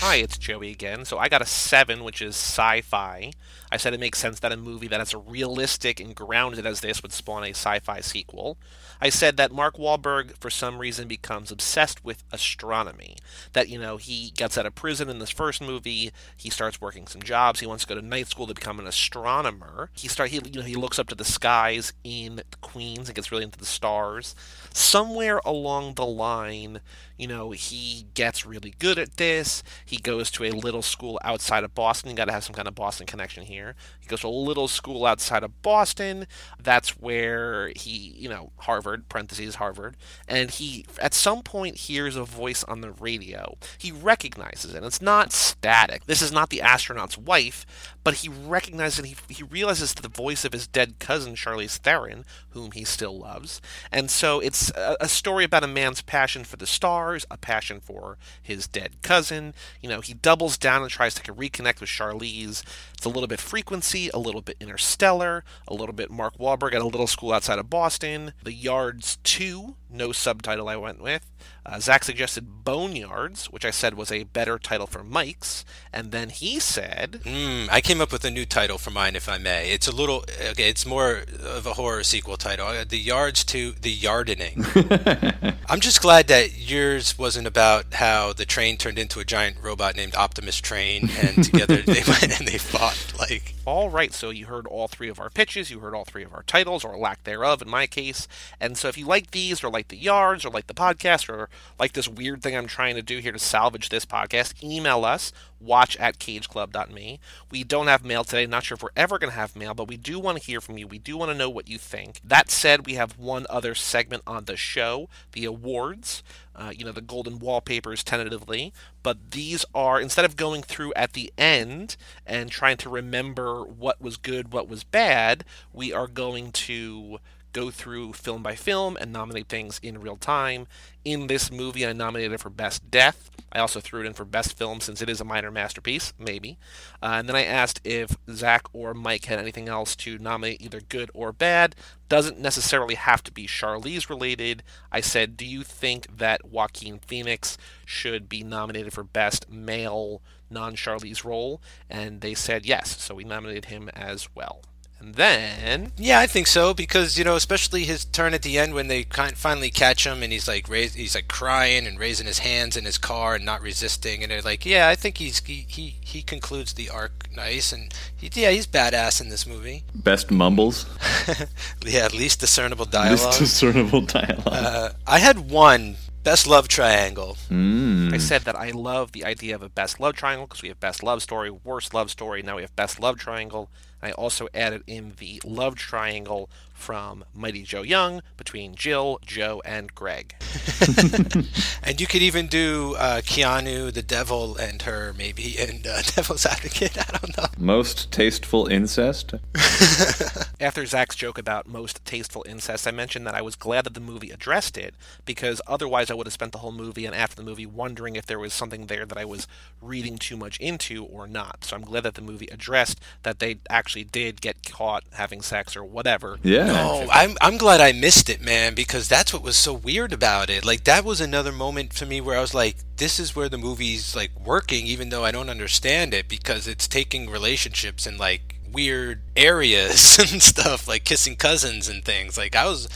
Hi, it's Joey again. So I got a 7, which is sci fi. I said it makes sense that a movie that is realistic and grounded as this would spawn a sci fi sequel. I said that Mark Wahlberg, for some reason, becomes obsessed with astronomy. That, you know, he gets out of prison in this first movie, he starts working some jobs, he wants to go to night school to become an astronomer. He start he you know, he looks up to the skies in Queens and gets really into the stars. Somewhere along the line, you know, he gets really good at this. He goes to a little school outside of Boston. You got to have some kind of Boston connection here. He goes to a little school outside of Boston. That's where he, you know, Harvard, parentheses, Harvard. And he, at some point, hears a voice on the radio. He recognizes it. It's not static. This is not the astronaut's wife, but he recognizes it. He, he realizes the voice of his dead cousin, Charlize Theron, whom he still loves. And so it's a, a story about a man's passion for the stars, a passion for his dead cousin. You know, he doubles down and tries to reconnect with Charlize. It's a little bit frequency, a little bit interstellar, a little bit Mark Wahlberg at a little school outside of Boston. The Yards 2, no subtitle I went with. Uh, Zach suggested Boneyards, which I said was a better title for Mike's. And then he said, Mm, I came up with a new title for mine, if I may. It's a little okay. It's more of a horror sequel title. Uh, The Yards to the Yardening. I'm just glad that yours wasn't about how the train turned into a giant robot named Optimus Train, and together they went and they fought. Like, All right, so you heard all three of our pitches, you heard all three of our titles, or lack thereof in my case. And so if you like these, or like the yards, or like the podcast, or like this weird thing I'm trying to do here to salvage this podcast, email us, watch at cageclub.me. We don't have mail today, not sure if we're ever going to have mail, but we do want to hear from you. We do want to know what you think. That said, we have one other segment on the show, the awards. Uh, you know, the golden wallpapers tentatively, but these are, instead of going through at the end and trying to remember what was good, what was bad, we are going to go through film by film and nominate things in real time. In this movie, I nominated it for Best Death. I also threw it in for Best Film since it is a minor masterpiece, maybe. Uh, and then I asked if Zach or Mike had anything else to nominate, either good or bad. Doesn't necessarily have to be Charlize related. I said, Do you think that Joaquin Phoenix should be nominated for Best Male non Charlize role? And they said yes, so we nominated him as well. And then yeah, I think so because you know, especially his turn at the end when they kind finally catch him and he's like raise, he's like crying and raising his hands in his car and not resisting, and they're like, yeah, I think he's he he, he concludes the arc nice, and he, yeah, he's badass in this movie. Best mumbles. yeah, at least discernible This dialogue. discernible dialogue. Uh, I had one best love triangle. Mm. I said that I love the idea of a best love triangle because we have best love story, worst love story. Now we have best love triangle. I also added in the love triangle from Mighty Joe Young between Jill, Joe, and Greg. and you could even do uh, Keanu, the devil, and her, maybe, and uh, Devil's Advocate. I don't know. Most tasteful incest? After Zach's joke about most tasteful incest, I mentioned that I was glad that the movie addressed it because otherwise I would have spent the whole movie and after the movie wondering if there was something there that I was reading too much into or not. So I'm glad that the movie addressed that they actually did get caught having sex or whatever. Yeah. No, I'm I'm glad I missed it, man, because that's what was so weird about it. Like that was another moment for me where I was like, this is where the movie's like working, even though I don't understand it, because it's taking relationships and like weird areas and stuff, like kissing cousins and things. Like I was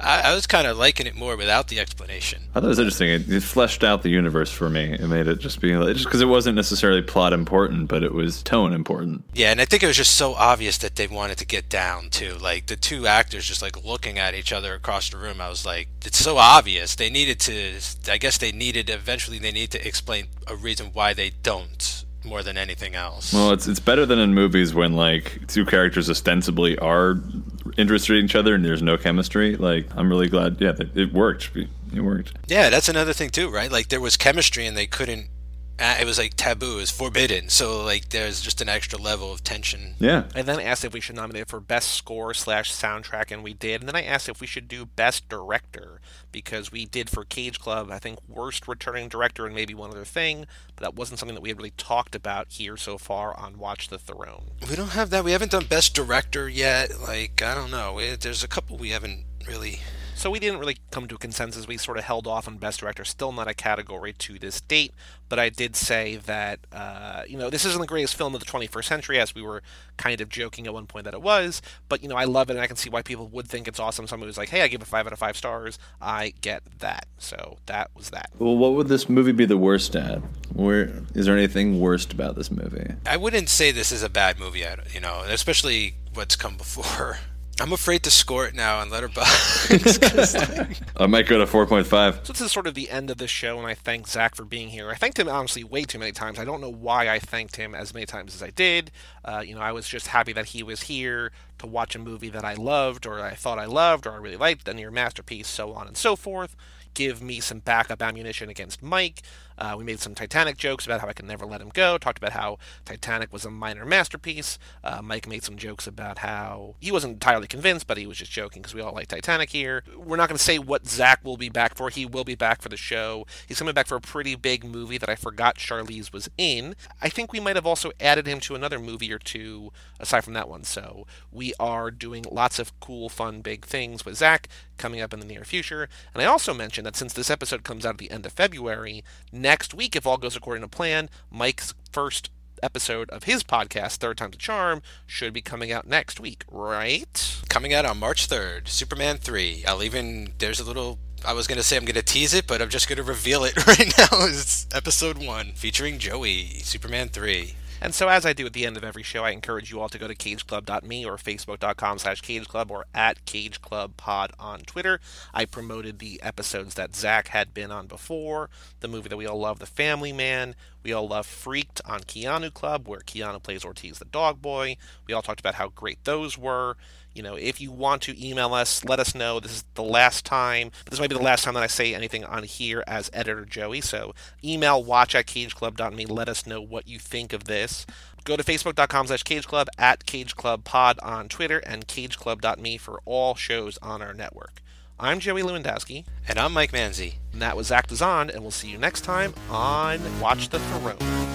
I, I was kind of liking it more without the explanation. I thought it was interesting. It, it fleshed out the universe for me. It made it just be like, just because it wasn't necessarily plot important, but it was tone important. Yeah, and I think it was just so obvious that they wanted to get down to like the two actors just like looking at each other across the room. I was like, it's so obvious. They needed to. I guess they needed eventually. They need to explain a reason why they don't more than anything else. Well, it's it's better than in movies when like two characters ostensibly are interested in each other and there's no chemistry. Like I'm really glad. Yeah, it worked. It worked. Yeah, that's another thing too, right? Like there was chemistry and they couldn't it was like taboo, it was forbidden. So like there's just an extra level of tension. Yeah. I then asked if we should nominate for best score slash soundtrack, and we did. And then I asked if we should do best director because we did for Cage Club. I think worst returning director and maybe one other thing, but that wasn't something that we had really talked about here so far on Watch the Throne. We don't have that. We haven't done best director yet. Like I don't know. There's a couple we haven't really so we didn't really come to a consensus. We sort of held off on Best Director. Still not a category to this date, but I did say that, uh, you know, this isn't the greatest film of the 21st century, as we were kind of joking at one point that it was. But, you know, I love it, and I can see why people would think it's awesome. Somebody was like, hey, I give it 5 out of 5 stars. I get that. So that was that. Well, what would this movie be the worst at? Where is there anything worst about this movie? I wouldn't say this is a bad movie, you know, especially what's come before. I'm afraid to score it now on Letterboxd. like... I might go to 4.5. So this is sort of the end of this show, and I thank Zach for being here. I thanked him honestly way too many times. I don't know why I thanked him as many times as I did. Uh, you know, I was just happy that he was here to watch a movie that I loved, or I thought I loved, or I really liked, a near masterpiece, so on and so forth give me some backup ammunition against Mike. Uh, we made some Titanic jokes about how I could never let him go. Talked about how Titanic was a minor masterpiece. Uh, Mike made some jokes about how he wasn't entirely convinced, but he was just joking because we all like Titanic here. We're not going to say what Zach will be back for. He will be back for the show. He's coming back for a pretty big movie that I forgot Charlize was in. I think we might have also added him to another movie or two aside from that one. So we are doing lots of cool, fun, big things with Zach coming up in the near future. And I also mentioned that since this episode comes out at the end of February, next week, if all goes according to plan, Mike's first episode of his podcast, Third Time's a Charm, should be coming out next week, right? Coming out on March 3rd, Superman 3. I'll even, there's a little I was going to say I'm going to tease it, but I'm just going to reveal it right now. It's episode one featuring Joey, Superman 3. And so, as I do at the end of every show, I encourage you all to go to cageclub.me or facebook.com slash cageclub or at cageclubpod on Twitter. I promoted the episodes that Zach had been on before, the movie that we all love, The Family Man. We all love Freaked on Keanu Club, where Keanu plays Ortiz the dog boy. We all talked about how great those were you know, if you want to email us, let us know. This is the last time, this might be the last time that I say anything on here as editor Joey. So email watch at cageclub.me. Let us know what you think of this. Go to facebook.com slash cageclub, at cageclubpod on Twitter, and cageclub.me for all shows on our network. I'm Joey Lewandowski. And I'm Mike Manzi. And that was Zach Dazan, and we'll see you next time on Watch the Throne.